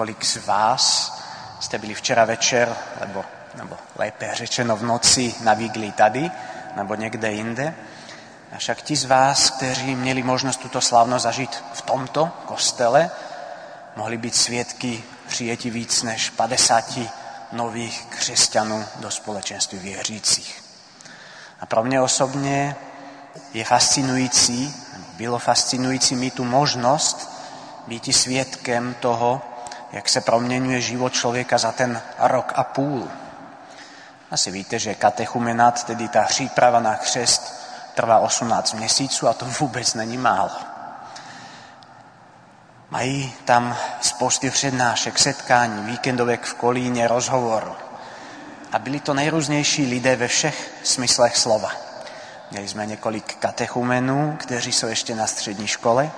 kolik z vás ste byli včera večer, lebo, nebo lépe řečeno v noci na Vigli tady, nebo někde jinde. A však ti z vás, kteří měli možnost tuto slavnosť zažiť v tomto kostele, mohli byť svietky přijetí víc než 50 nových křesťanů do společenství věřících. A pro mě osobně je fascinující, bylo fascinující mít tu možnost být svědkem toho, jak se proměňuje život člověka za ten rok a půl. Asi víte, že katechumenát, tedy ta příprava na křest, trvá 18 měsíců a to vůbec není málo. Mají tam spousty přednášek, setkání, víkendovek v Kolíně, rozhovoru. A byli to nejrůznější lidé ve všech smyslech slova. Měli jsme několik katechumenů, kteří jsou ještě na střední škole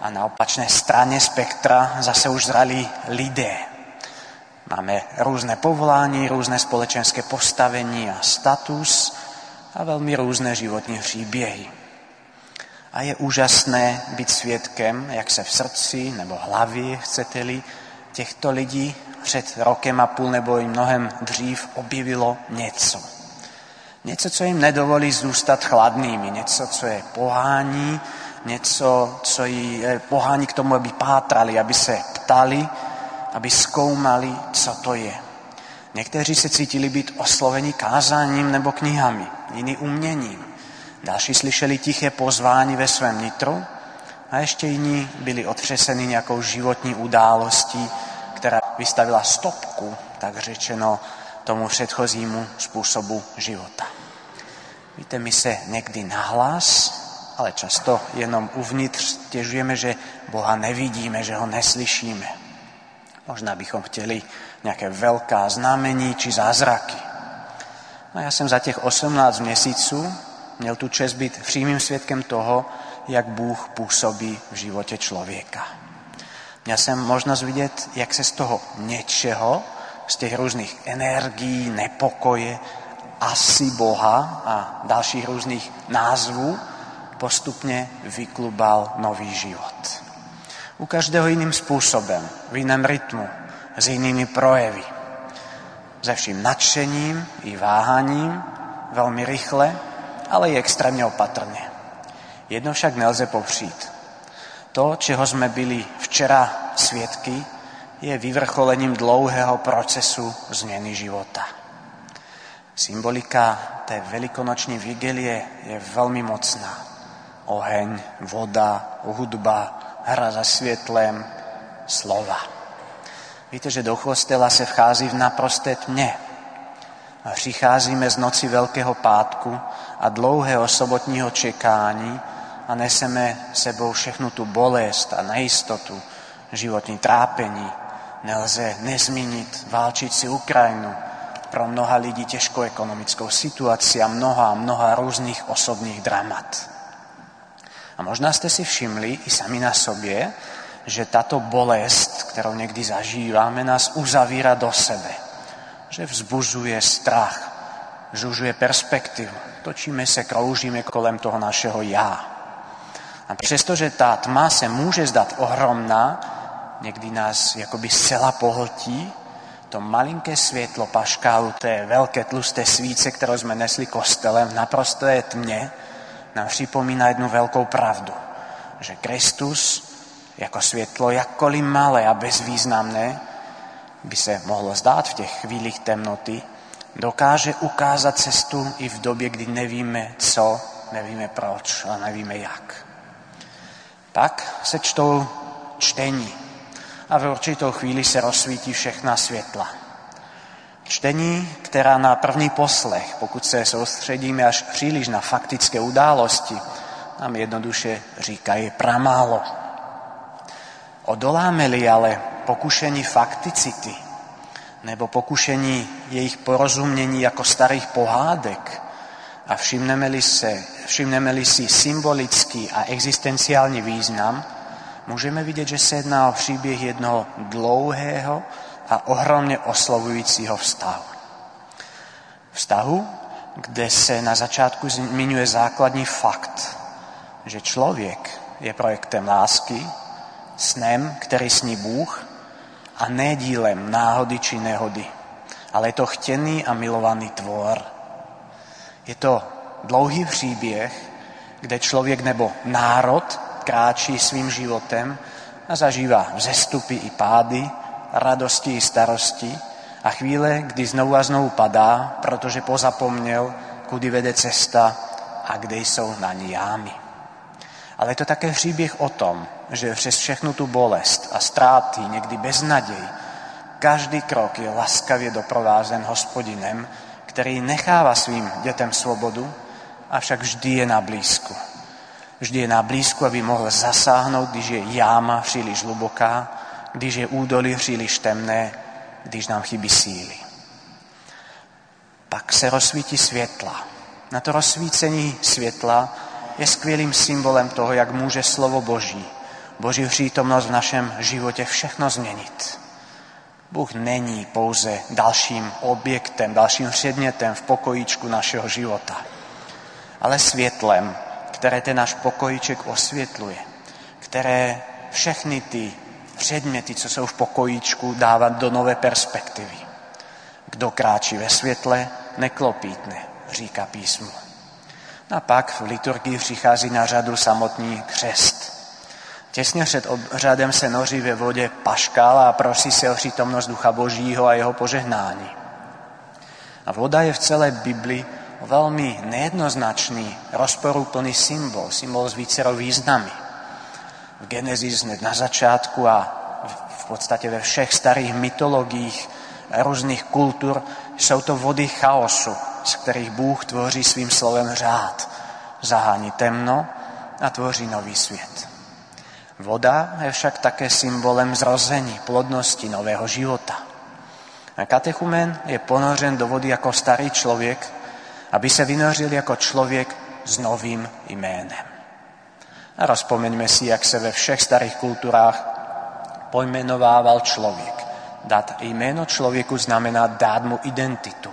a na opačné straně spektra zase už zrali lidé. Máme různé povolání, různé společenské postavení a status a velmi různé životní příběhy. A je úžasné být svědkem, jak se v srdci nebo hlavě, chcete-li, těchto lidí před rokem a půl nebo i mnohem dřív objevilo něco. Něco, co jim nedovolí zůstat chladnými, něco, co je pohání, něco, co je pohání k tomu, aby pátrali, aby se ptali, aby zkoumali, co to je. Někteří se cítili být osloveni kázáním nebo knihami, jiní uměním. Další slyšeli tiché pozvání ve svém nitru a ještě jiní byli otřeseni nějakou životní událostí, která vystavila stopku, tak řečeno, tomu předchozímu způsobu života. Víte, my se někdy nahlas, ale často jenom uvnitř stěžujeme, že Boha nevidíme, že ho neslyšíme. Možná bychom chtěli nějaké velká znamení či zázraky. No já jsem za těch 18 měsíců měl tu čest být přímým svědkem toho, jak Bůh působí v životě člověka. Měl jsem možnost vidět, jak se z toho něčeho, z těch různých energií, nepokoje, asi Boha a dalších různých názvů postupně vyklubal nový život. U každého jiným způsobem, v jiném rytmu, s jinými projevy. Se vším nadšením i váhaním, velmi rychle, ale i extrémně opatrně. Jedno však nelze popřít. To, čeho jsme byli včera svědky, je vyvrcholením dlouhého procesu změny života. Symbolika té velikonoční vigilie je velmi mocná. Oheň, voda, hudba, hra za světlem, slova. Víte, že do kostela se vchází v naprosté tmě. A přicházíme z noci Velkého pátku a dlouhého sobotního čekání a neseme sebou všechnu tu bolest a nejistotu, životní trápení. Nelze nezmínit válčící Ukrajinu, pro mnoha lidí těžkou ekonomickou situaci a mnoha, mnoha různých osobních dramat. A možná jste si všimli i sami na sobě, že tato bolest, kterou někdy zažíváme, nás uzavírá do sebe. Že vzbuzuje strach, žužuje perspektivu. Točíme se, kroužíme kolem toho našeho já. A přestože ta tma se může zdát ohromná, někdy nás jakoby zcela pohltí, to malinké světlo paškálu té velké tlusté svíce, kterou jsme nesli kostelem v naprosté tmě, nám připomíná jednu velkou pravdu, že Kristus jako světlo, jakkoliv malé a bezvýznamné, by se mohlo zdát v těch chvílích temnoty, dokáže ukázat cestu i v době, kdy nevíme co, nevíme proč a nevíme jak. Pak se čtou čtení a v určitou chvíli se rozsvítí všechna světla. Čtení, která na první poslech, pokud se soustředíme až příliš na faktické události, nám jednoduše říkají pramálo. Odoláme-li ale pokušení fakticity nebo pokušení jejich porozumění jako starých pohádek a všimneme-li, se, všimneme-li si symbolický a existenciální význam, můžeme vidět, že se jedná o příběh jednoho dlouhého a ohromně oslovujícího vztahu. Vztahu, kde se na začátku zmiňuje základní fakt, že člověk je projektem lásky, snem, který sní Bůh a ne dílem náhody či nehody, ale je to chtěný a milovaný tvor. Je to dlouhý příběh, kde člověk nebo národ kráčí svým životem a zažívá vzestupy i pády, radosti i starosti a chvíle, kdy znovu a znovu padá, protože pozapomněl, kudy vede cesta a kde jsou na ní jámy. Ale je to také příběh o tom, že přes všechnu tu bolest a ztráty, někdy beznaděj, každý krok je laskavě doprovázen hospodinem, který nechává svým dětem svobodu, avšak vždy je na blízku. Vždy je na blízku, aby mohl zasáhnout, když je jáma příliš hluboká, když je údolí příliš temné, když nám chybí síly. Pak se rozsvítí světla. Na to rozsvícení světla je skvělým symbolem toho, jak může slovo Boží, Boží přítomnost v našem životě všechno změnit. Bůh není pouze dalším objektem, dalším předmětem v pokojíčku našeho života, ale světlem, které ten náš pokojíček osvětluje, které všechny ty předměty, co jsou v pokojíčku, dává do nové perspektivy. Kdo kráčí ve světle, neklopítne, říká písmo. A pak v liturgii přichází na řadu samotný křest. Těsně před obřadem se noří ve vodě paškal a prosí se o přítomnost Ducha Božího a jeho požehnání. A voda je v celé Biblii veľmi nejednoznačný, rozporúplný symbol, symbol s vícero významy. V Genesis na začátku a v podstate ve všech starých mytológiích různých kultúr jsou to vody chaosu, z kterých Bůh tvoří svým slovem řád. Zahání temno a tvoří nový svět. Voda je však také symbolem zrození, plodnosti nového života. A katechumen je ponořen do vody jako starý člověk, aby se vynořil jako člověk s novým jménem. A rozpomeňme si, jak se ve všech starých kulturách pojmenovával člověk. Dát jméno člověku znamená dát mu identitu.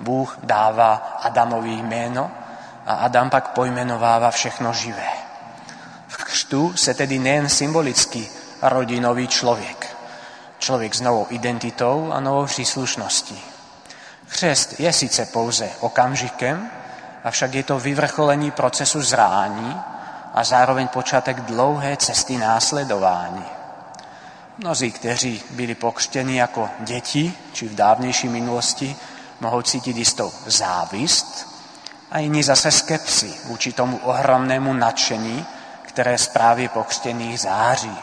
Bůh dává Adamovi jméno a Adam pak pojmenováva všechno živé. V křtu se tedy nejen symbolicky rodí nový člověk. Člověk s novou identitou a novou příslušností. Křest je sice pouze okamžikem, avšak je to vyvrcholení procesu zrání a zároveň počátek dlouhé cesty následování. Mnozí, kteří byli pokřtěni jako děti, či v dávnější minulosti, mohou cítit jistou závist a jiní zase skepsy vůči tomu ohromnému nadšení, které zprávy pokřtěných září.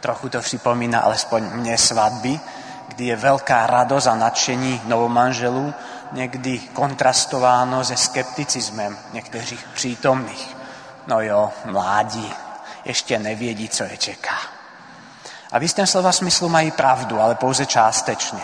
Trochu to připomína alespoň mne svatby, kdy je veľká radosť a nadšení novomanželů, někdy kontrastováno se skepticizmem některých přítomných. No jo, mládí, ještě nevědí, co je čeká. A v istém slova smyslu mají pravdu, ale pouze částečně.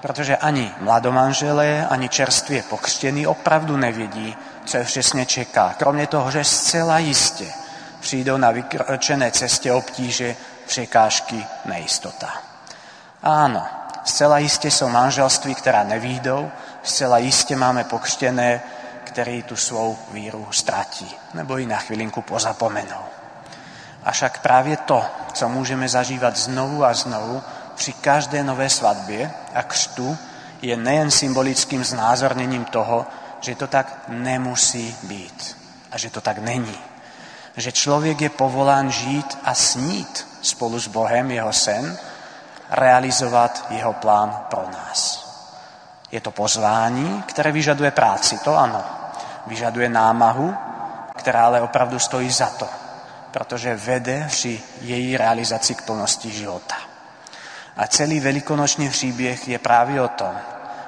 Protože ani mladomanželé, ani čerstvě pokřtění opravdu nevědí, co je přesně čeká. Kromě toho, že zcela jistě přijdou na vykročené cestě obtíže, překážky, nejistota. Áno, zcela jistě jsou manželství, která nevídou, zcela jistě máme pokřtěné, který tu svou víru ztratí, nebo ji na chvilinku pozapomenou. Avšak právě to, co můžeme zažívat znovu a znovu při každé nové svatbě a křtu, je nejen symbolickým znázorněním toho, že to tak nemusí být a že to tak není. Že člověk je povolán žít a snít spolu s Bohem jeho sen, realizovat jeho plán pro nás. Je to pozvání, které vyžaduje práci, to ano. Vyžaduje námahu, která ale opravdu stojí za to, protože vede při její realizaci k plnosti života. A celý velikonočný příběh je právě o tom,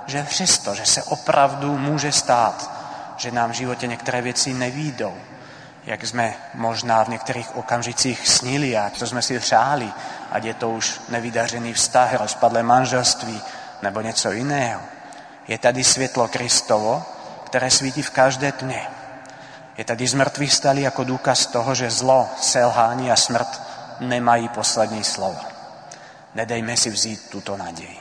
že přesto, že se opravdu může stát, že nám v životě některé věci nevídou, jak jsme možná v některých okamžicích snili a co jsme si přáli, ať je to už nevydařený vztah, rozpadlé manželství nebo něco jiného. Je tady světlo Kristovo, které svítí v každé tmě. Je tady z mrtvých stali jako důkaz toho, že zlo, selhání a smrt nemají poslední slovo. Nedejme si vzít tuto naději.